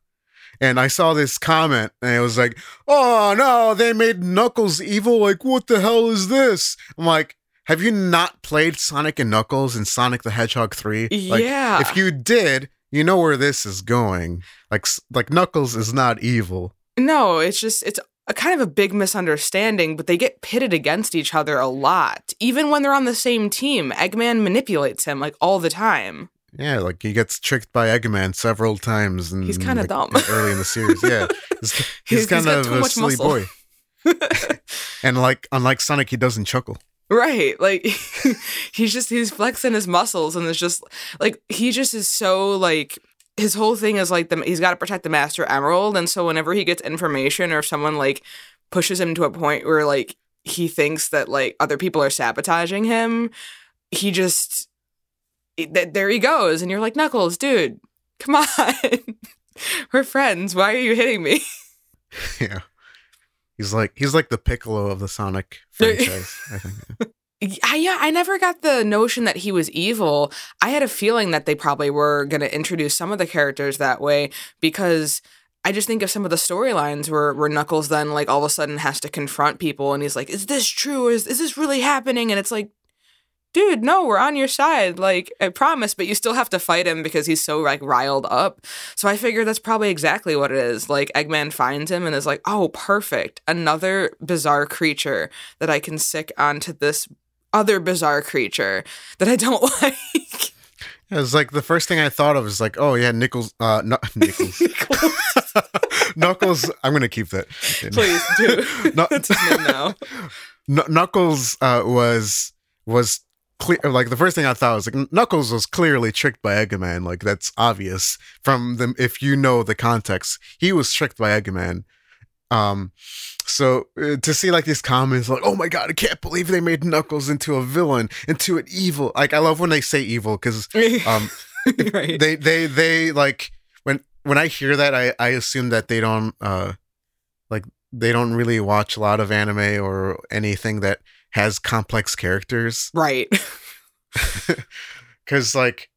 and I saw this comment, and it was like, "Oh no, they made Knuckles evil! Like, what the hell is this?" I'm like, "Have you not played Sonic and Knuckles and Sonic the Hedgehog 3? Like, yeah. if you did, you know where this is going. Like, like Knuckles is not evil. no, it's just it's a kind of a big misunderstanding, but they get pitted against each other a lot. Even when they're on the same team, Eggman manipulates him like all the time. yeah, like he gets tricked by Eggman several times, and He's kinda like, dumb. early in the series. Yeah, he's, he's, He's- kind he's of a silly muscle. boy, and like unlike Sonic, he doesn't chuckle. Right. Like he's just he's flexing his muscles and it's just like he just is so like his whole thing is like the he's got to protect the master emerald and so whenever he gets information or if someone like pushes him to a point where like he thinks that like other people are sabotaging him, he just th- there he goes and you're like Knuckles, dude, come on. We're friends. Why are you hitting me? Yeah, he's like he's like the Piccolo of the Sonic franchise. I think. I, yeah, I never got the notion that he was evil. I had a feeling that they probably were going to introduce some of the characters that way because I just think of some of the storylines where, where Knuckles then like all of a sudden has to confront people and he's like, "Is this true? Is is this really happening?" And it's like, dude, no, we're on your side. Like I promise, but you still have to fight him because he's so like riled up. So I figure that's probably exactly what it is. Like Eggman finds him and is like, "Oh, perfect, another bizarre creature that I can sick onto this." Other bizarre creature that I don't like. It was like the first thing I thought of is like, oh yeah, Nichols, uh, no, Nichols, Knuckles. I'm gonna keep that. Please do. No- That's his name now. Kn- Knuckles uh, was was clear. Like the first thing I thought was like Knuckles was clearly tricked by Eggman. Like that's obvious from the if you know the context. He was tricked by Eggman. Um, so uh, to see like these comments like, oh my god, I can't believe they made Knuckles into a villain, into an evil. Like I love when they say evil because um right. they they they like when when I hear that I I assume that they don't uh like they don't really watch a lot of anime or anything that has complex characters right. cuz like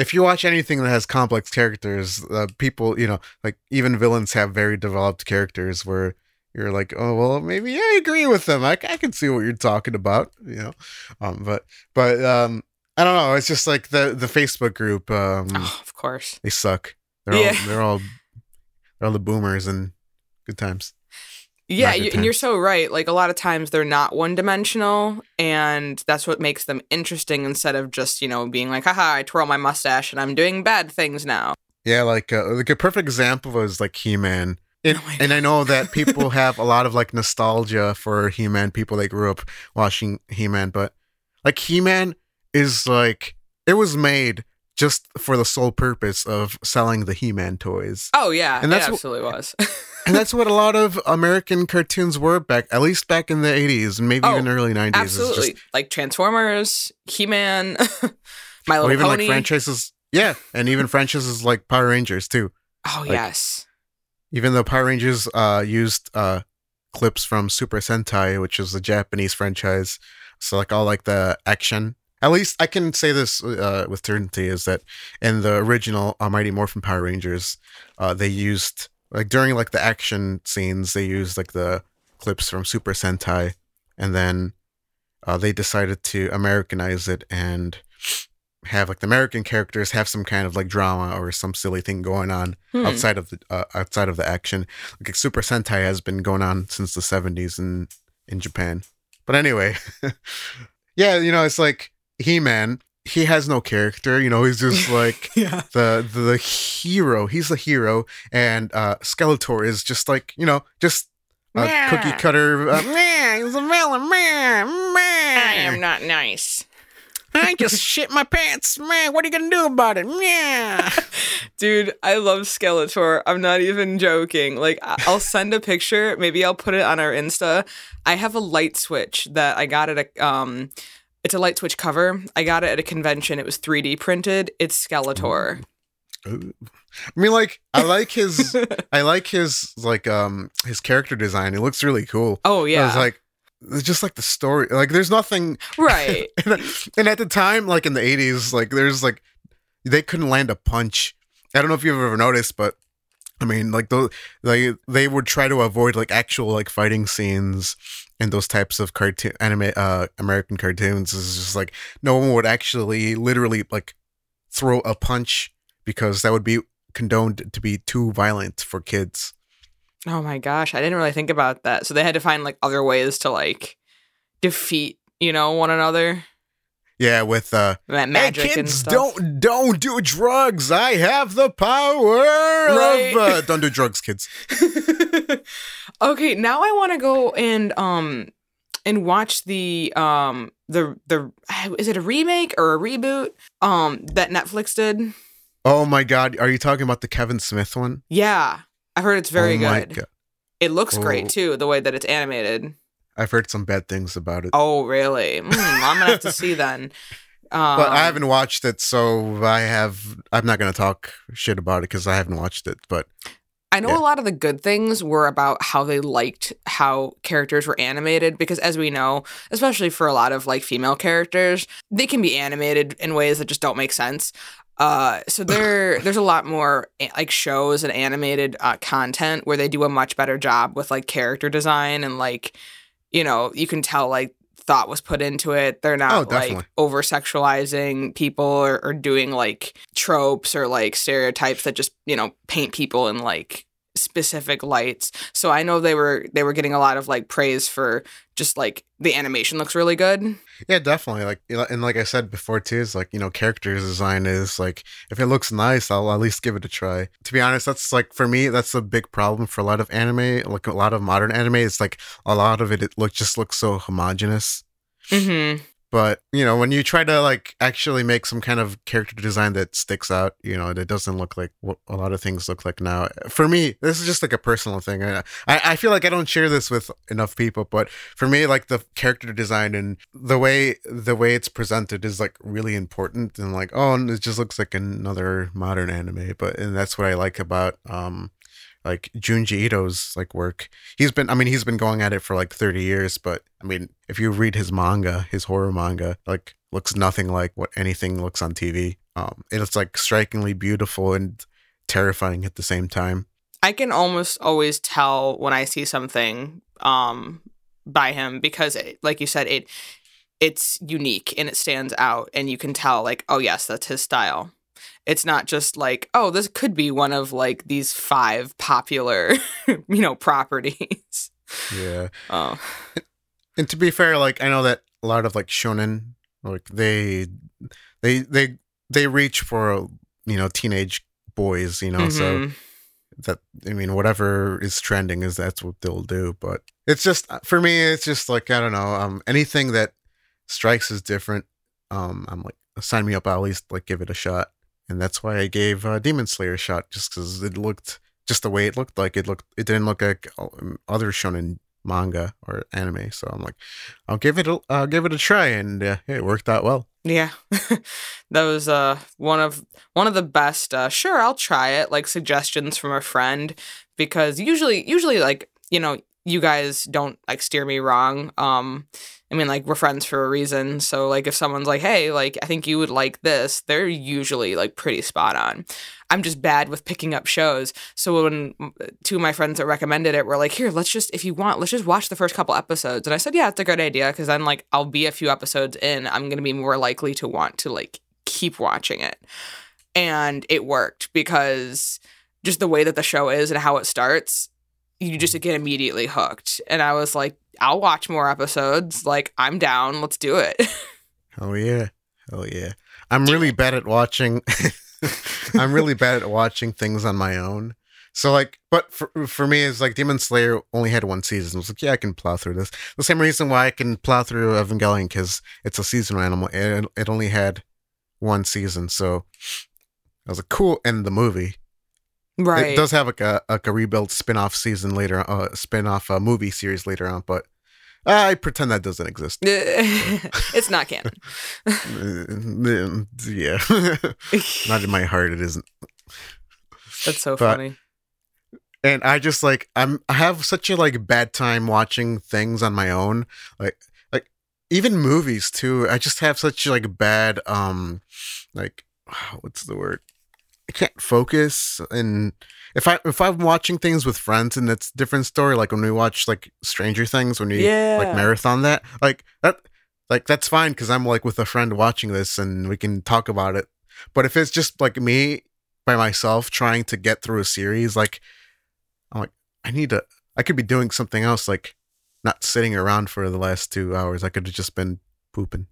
if you watch anything that has complex characters uh, people you know like even villains have very developed characters where you're like oh well maybe I agree with them I, I can see what you're talking about you know um but but um I don't know it's just like the the Facebook group um Oh, of course. they suck. They're Yeah. all they're all they're all the boomers and good times. Yeah, you, and you're so right. Like a lot of times they're not one dimensional, and that's what makes them interesting instead of just, you know, being like, haha, I twirl my mustache and I'm doing bad things now. Yeah, like uh, like a perfect example was like He Man. And, Oh and I know that people have a lot of like nostalgia for He Man. People that grew up watching He Man, but like He Man is like it was made just for the sole purpose of selling the He Man toys, Oh, yeah. And that's it wh- absolutely was. and that's what a lot of American cartoons were back, at least back in the '80s and maybe Oh, even early '90s. Absolutely. just Like Transformers, He Man, My Little or even Pony. like franchises. Yeah, and even franchises like Power Rangers too. oh, like- yes. Even though Power Rangers uh, used uh, clips from Super Sentai, which is a Japanese franchise, so like all like the action. At least I can say this uh, with certainty is that in the original uh, Mighty Morphin Power Rangers, uh, they used like during like the action scenes, they used like the clips from Super Sentai, and then uh, they decided to Americanize it and have like the American characters have some kind of like drama or some silly thing going on Hmm. outside of the uh, outside of the action. Like Super Sentai has been going on since the seventies in in Japan. But anyway, yeah, you know, it's like He Man. He has no character. You know, he's just like yeah. the the hero. He's the hero, and uh Skeletor is just like you know, just a Meh. cookie cutter. Uh, man, he's a villain. Man, I am not nice. I just shit my pants. Man, what are you gonna do about it? Yeah. Dude, I love Skeletor. I'm not even joking. Like, I'll send a picture. Maybe I'll put it on our Insta. I have a light switch that I got at a um. It's a light switch cover. I got it at a convention. It was 3D printed. It's Skeletor. Ooh. I mean, like, I like his, I like his, like, um, his character design. It looks really cool. Oh yeah, It's like, it's just like the story. Like, there's nothing. right. and at the time, like in the '80s, like there's like they couldn't land a punch. I don't know if you've ever noticed, but I mean, like those, they they would try to avoid like actual like fighting scenes and those types of cartoon anime uh American cartoons. is just like no one would actually literally like throw a punch because that would be condoned to be too violent for kids. Oh my gosh, I didn't really think about that. So they had to find like other ways to like defeat, you know, one another. Yeah, with uh that magic hey and kids, don't don't do drugs. I have the power Right. of uh, don't do drugs, kids. okay, now I want to go and um and watch the um the the is it a remake or a reboot um that Netflix did? Oh my god, are you talking about the Kevin Smith one? Yeah, I heard it's very Oh my good. God. It looks Oh. great too, the way that it's animated. I've heard some bad things about it. Oh, really? Mm, I'm gonna have to see then. Um, but I haven't watched it, so I have. I'm not to talk shit about it because I haven't watched it. But I know Yeah. a lot of the good things were about how they liked how characters were animated because as we know, especially for a lot of like female characters, they can be animated in ways that just don't make sense. Uh, so there, there's a lot more like shows and animated uh, content where they do a much better job with like character design and like, you know, you can tell like thought was put into it. They're Oh, not definitely. like over sexualizing people or, or doing like tropes or like stereotypes that just you know paint people in like specific lights. So I know they were they were getting a lot of like praise for just like the animation looks really good. Yeah, definitely. Like and like I said before too, is like you know, character design is like if it looks nice, I'll at least give it a try. To be honest, that's like for me, that's a big problem for a lot of anime. Like a lot of modern anime, it's like a lot of it. It look just looks so homogenous. Mm-hmm. But you know, when you try to like actually make some kind of character design that sticks out, you know, that doesn't look like what a lot of things look like now. For me, this is just like a personal thing. I I, feel like I don't share this with enough people, but for me, like the character design and the way the way it's presented is like really important. And like, oh, and it just looks like another modern anime. But and that's what I like about um like Junji Ito's like work. He's been I mean he's been going at it for like 30 years, but I mean if you read his manga, his horror manga, like looks nothing like what anything looks on TV. Um it's like strikingly beautiful and terrifying at the same time. I can almost always tell when I see something um by him because it, like you said it it's unique and it stands out and you can tell like oh yes that's his style. It's not just like oh this could be one of like these five popular you know properties. Yeah. Oh. And to be fair, like I know that a lot of like shonen like they they they they reach for you know teenage boys, you know, so Mhm. that I mean, whatever is trending is that's what they'll do. But it's just for me, it's just like I don't know. Um, anything that strikes is different. Um, I'm like, sign me up. I'll at least like give it a shot, and that's why I gave uh, Demon Slayer a shot, just because it looked just the way it looked like it looked. It didn't look like um, other shonen manga or anime. So I'm like, I'll give it a, I'll give it a try, and uh, it worked out well. Yeah. that was uh one of one of the best uh sure I'll try it like suggestions from a friend because usually usually like you know you guys don't like steer me wrong. Um I mean like we're friends for a reason. So like if someone's like, "Hey, like I think you would like this." They're usually like pretty spot on. I'm just bad with picking up shows. So when two of my friends that recommended it were like, "Here, let's just if you want, let's just watch the first couple episodes." And I said, "Yeah, it's a good idea because then like I'll be a few episodes in, I'm going to be more likely to want to like keep watching it." And it worked because just the way that the show is and how it starts, you just get immediately hooked. And I was like, "I'll watch more episodes. Like, I'm down. Let's do it." Oh yeah. Oh yeah. I'm really bad at watching I'm really bad at watching things on my own. So like but for for me it's like Demon Slayer only had one season. I was like, yeah, I can plow through this. The same reason why I can plow through Evangelion cuz it's a seasonal animal. It, it only had one season. So I was like, cool and the movie. Right. It does have like a like a rebuilt spin-off season later uh spin-off uh, movie series later on, but I pretend that doesn't exist. it's not canon. Yeah. Not in my heart it isn't. That's so But- funny. and I just like I'm I have such a like bad time watching things on my own like like even movies too I just have such like bad um like what's the word I can't focus and if I if I'm watching things with friends and it's a different story like when we watch like Stranger Things when we Yeah. like marathon that like that like that's fine because I'm like with a friend watching this and we can talk about it. But if it's just like me by myself trying to get through a series like i'm like i need to i could be doing something else like not sitting around for the last two hours. I could have just been pooping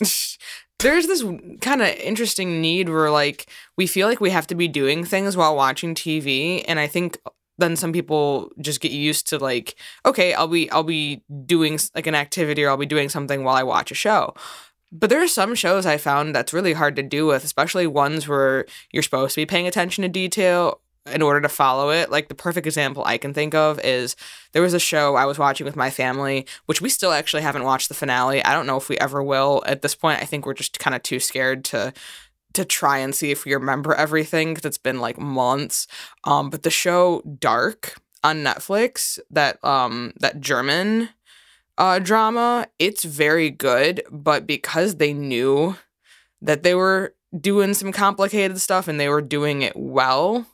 there's this kind of interesting need where like we feel like we have to be doing things while watching TV and I think then some people just get used to like okay I'll be I'll be doing like an activity or I'll be doing something while I watch a show. But there are some shows I found that's really hard to do with, especially ones where you're supposed to be paying attention to detail in order to follow it. Like the perfect example I can think of is there was a show I was watching with my family, which we still actually haven't watched the finale. I don't know if we ever will at this point. I think we're just kind of too scared to to try and see if we remember everything because it's been like months. Um, but the show Dark on Netflix, that um that German uh drama, it's very good, but because they knew that they were doing some complicated stuff and they were doing it well,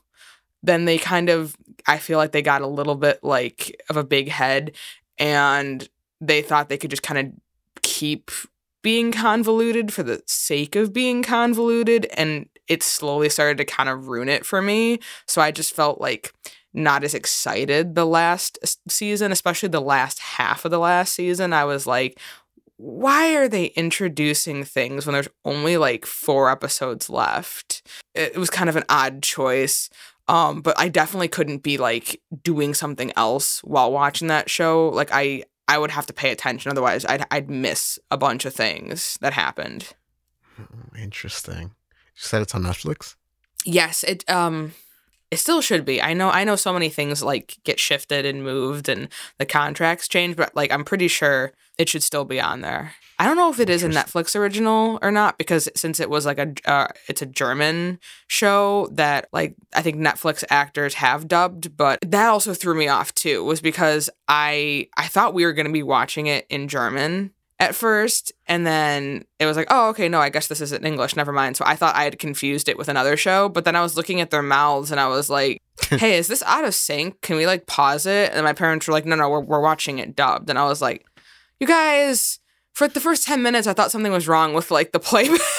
then they kind of I feel like they got a little bit like of a big head and they thought they could just kind of keep being convoluted for the sake of being convoluted and it slowly started to kind of ruin it for me. So I just felt like not as excited the last season, especially the last half of the last season. I was like, why are they introducing things when there's only like four episodes left? It was kind of an odd choice. Um, but I definitely couldn't be like doing something else while watching that show. Like I I would have to pay attention otherwise I'd I'd miss a bunch of things that happened. Interesting. You said it's on Netflix? Yes, it um it still should be. I know I know so many things like get shifted and moved and the contracts change, but like I'm pretty sure it should still be on there. I don't know if it is a Netflix original or not because since it was like a uh, it's a German show that like I think Netflix actors have dubbed, but that also threw me off too. Was because I I thought we were going to be watching it in German at first and then it was like oh okay no i guess this isn't english never mind so i thought i had confused it with another show but then i was looking at their mouths and i was like hey is this out of sync can we like pause it and my parents were like no no we're, we're watching it dubbed and i was like you guys for the first 10 minutes i thought something was wrong with like the playback.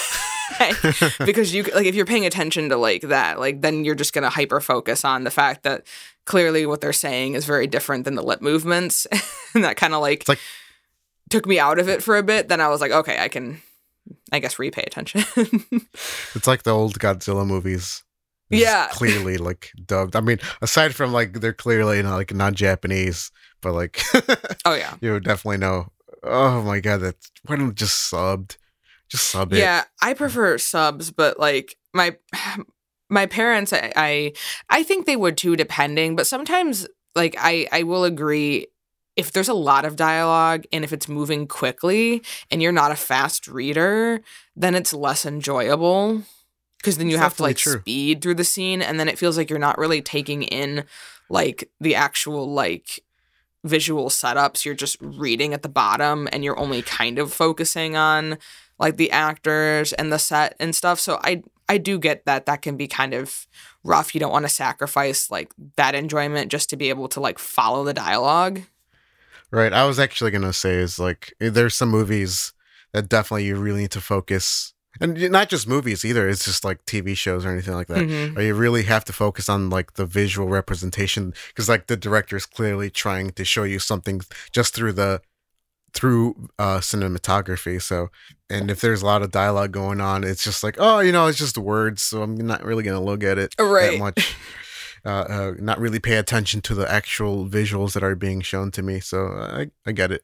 Because you like if you're paying attention to like that like then you're just going to hyper focus on the fact that clearly what they're saying is very different than the lip movements. And that kind of like, like took me out of it for a bit. Then i was like okay i can i guess repay attention. It's like the old Godzilla movies. Yeah. clearly like dubbed. I mean, aside from like they're clearly you know, like not Japanese, but like oh yeah you would definitely know. Oh my god, that's why don't just subbed, just sub it. Yeah, I prefer subs, but like my my parents, I, I I think they would too, depending. But sometimes, like I I will agree if there's a lot of dialogue and if it's moving quickly and you're not a fast reader, then it's less enjoyable because then you It's have to like true. speed through the scene and then it feels like you're not really taking in like the actual like visual setups you're just reading at the bottom and you're only kind of focusing on like the actors and the set and stuff so i i do get that that can be kind of rough you don't want to sacrifice like that enjoyment just to be able to like follow the dialogue Right. I was actually gonna say is like eh, there's some movies that definitely you really need to focus, and not just movies either. It's just like TV shows or anything like that. Mhm. Or you really have to focus on like the visual representation because like the director is clearly trying to show you something just through the through uh cinematography so and if there's a lot of dialogue going on it's just like oh you know it's just words so i'm not really gonna look at it that Right. much uh, uh not really pay attention to the actual visuals that are being shown to me so i i get it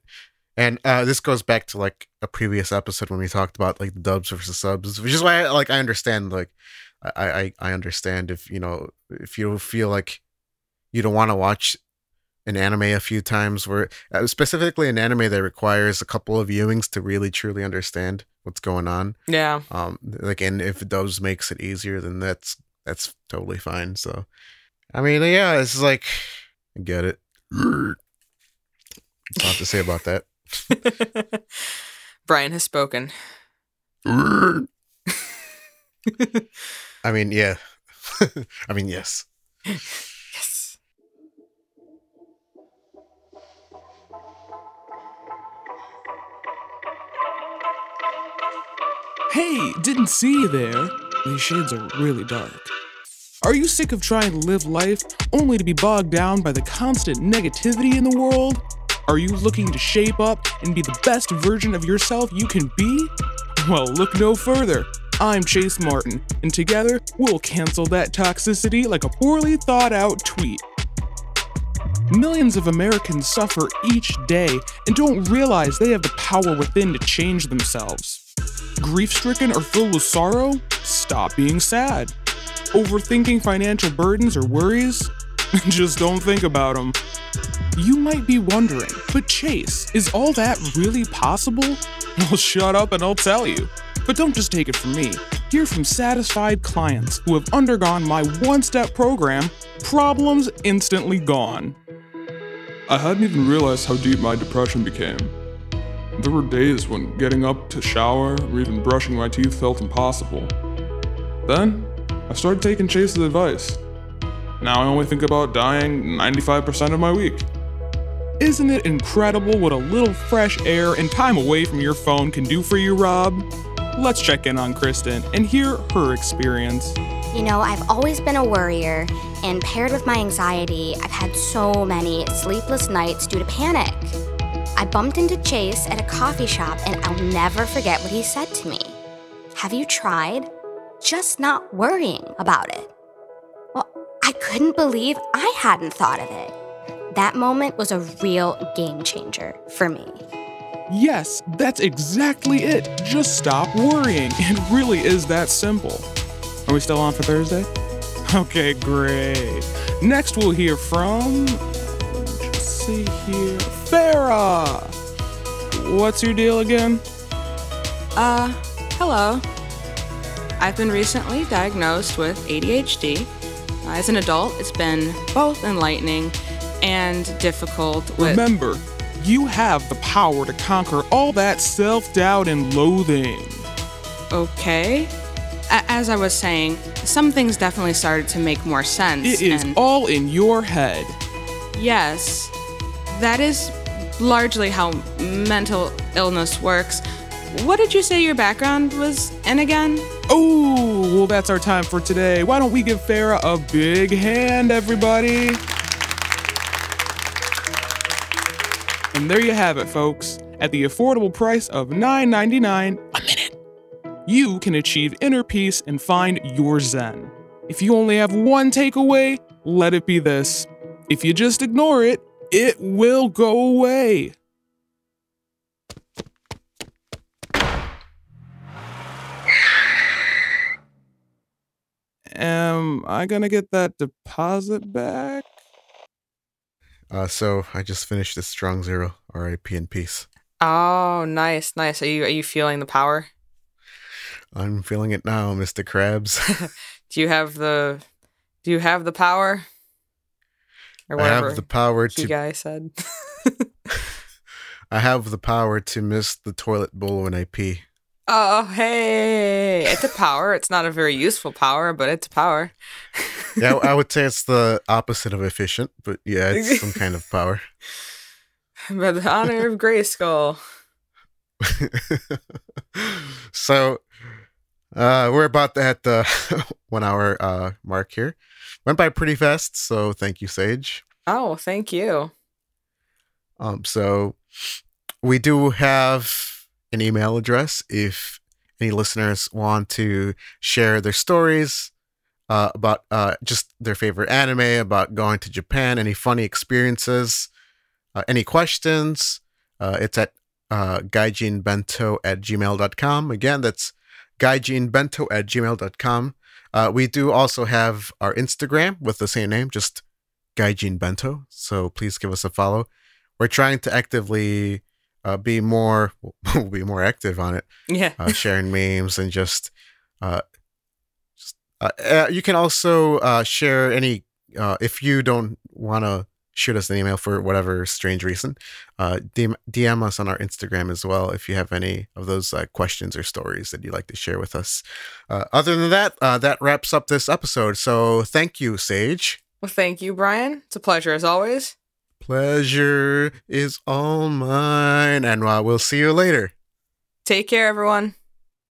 and uh this goes back to like a previous episode when we talked about like the dubs versus subs which is why I, like i understand like i i i understand if you know if you feel like you don't want to watch an anime a few times where uh, specifically an anime that requires a couple of viewings to really truly understand what's going on. Yeah. Um like and if does makes it easier then that's that's totally fine so. I mean yeah it's like i get it. That's all I have to say about that brian has spoken i mean yeah i mean yes yes Hey, didn't see you there. These shades are really dark. Are you sick of trying to live life only to be bogged down by the constant negativity in the world? Are you looking to shape up and be the best version of yourself you can be? Well, look no further. I'm Chase Martin, and together we'll cancel that toxicity like a poorly thought out tweet. Millions of Americans suffer each day and don't realize they have the power within to change themselves. Grief stricken or filled with sorrow? Stop being sad. Overthinking financial burdens or worries? Just don't think about them. You might be wondering, but Chase, is all that really possible? Well, shut up and I'll tell you. But don't just take it from me. Hear from satisfied clients who have undergone my one step program, Problems Instantly Gone. I hadn't even realized how deep my depression became. There were days when getting up to shower or even brushing my teeth felt impossible. Then, I started taking Chase's advice. Now I only think about dying 95% of my week. Isn't it incredible what a little fresh air and time away from your phone can do for you, Rob? Let's check in on Kristen and hear her experience. You know, I've always been a worrier, and paired with my anxiety, I've had so many sleepless nights due to panic. I bumped into Chase at a coffee shop, and I'll never forget what he said to me. Have you tried? Just not worrying about it. Well, I couldn't believe I hadn't thought of it. That moment was a real game changer for me. Yes, that's exactly it. Just stop worrying. It really is that simple. Are we still on for Thursday? Okay, great. Next, we'll hear from. Just see here. Farah! What's your deal again? Uh, hello. I've been recently diagnosed with ADHD. As an adult, it's been both enlightening and difficult. With Remember, you have the power to conquer all that self doubt and loathing. okay. As I was saying, some things definitely started to make more sense. It is all in your head. yes, that is largely how mental illness works. What did you say your background was in again? Oh, well, that's our time for today. Why don't we give Farah a big hand, everybody? And there you have it, folks. At the affordable price of $9.99 a minute, you can achieve inner peace and find your Zen. If you only have one takeaway, let it be this. If you just ignore it, it will go away. Am I gonna get that deposit back? Uh, so I just finished this strong zero. R.I.P. in peace. Oh, nice, nice. Are you are you feeling the power? I'm feeling it now, Mr. Krabs. Do you have the Do you have the power? Or I have the power to. guy said. I have the power to miss the toilet bowl when I pee. oh, hey, it's a power. It's not a very useful power, but it's a power. Yeah, I would say it's the opposite of efficient, but yeah, it's some kind of power. By the honor of Grayskull. so uh we're about at the one hour uh mark here went by pretty fast so thank you Saige Oh, thank you. um so we do have an email address if any listeners want to share their stories uh, about uh, just their favorite anime about going to japan any funny experiences uh, any questions uh, it's at uh, gaijinbento at gmail.com. Again, that's gaijinbento at gmail.com. Uh, we do also have our Instagram with the same name, just gaijinbento. So please give us a follow. We're trying to actively uh, be more, we'll be more active on it, Yeah. uh, sharing memes and just, uh, uh, you can also uh, share any, uh, if you don't want to shoot us an email for whatever strange reason, uh, DM, DM us on our Instagram as well if you have any of those uh, questions or stories that you'd like to share with us. Uh, other than that, uh, that wraps up this episode. So thank you, Saige. Well, thank you, Brian. It's a pleasure as always. Pleasure is all mine, and uh, we'll see you later. Take care, everyone.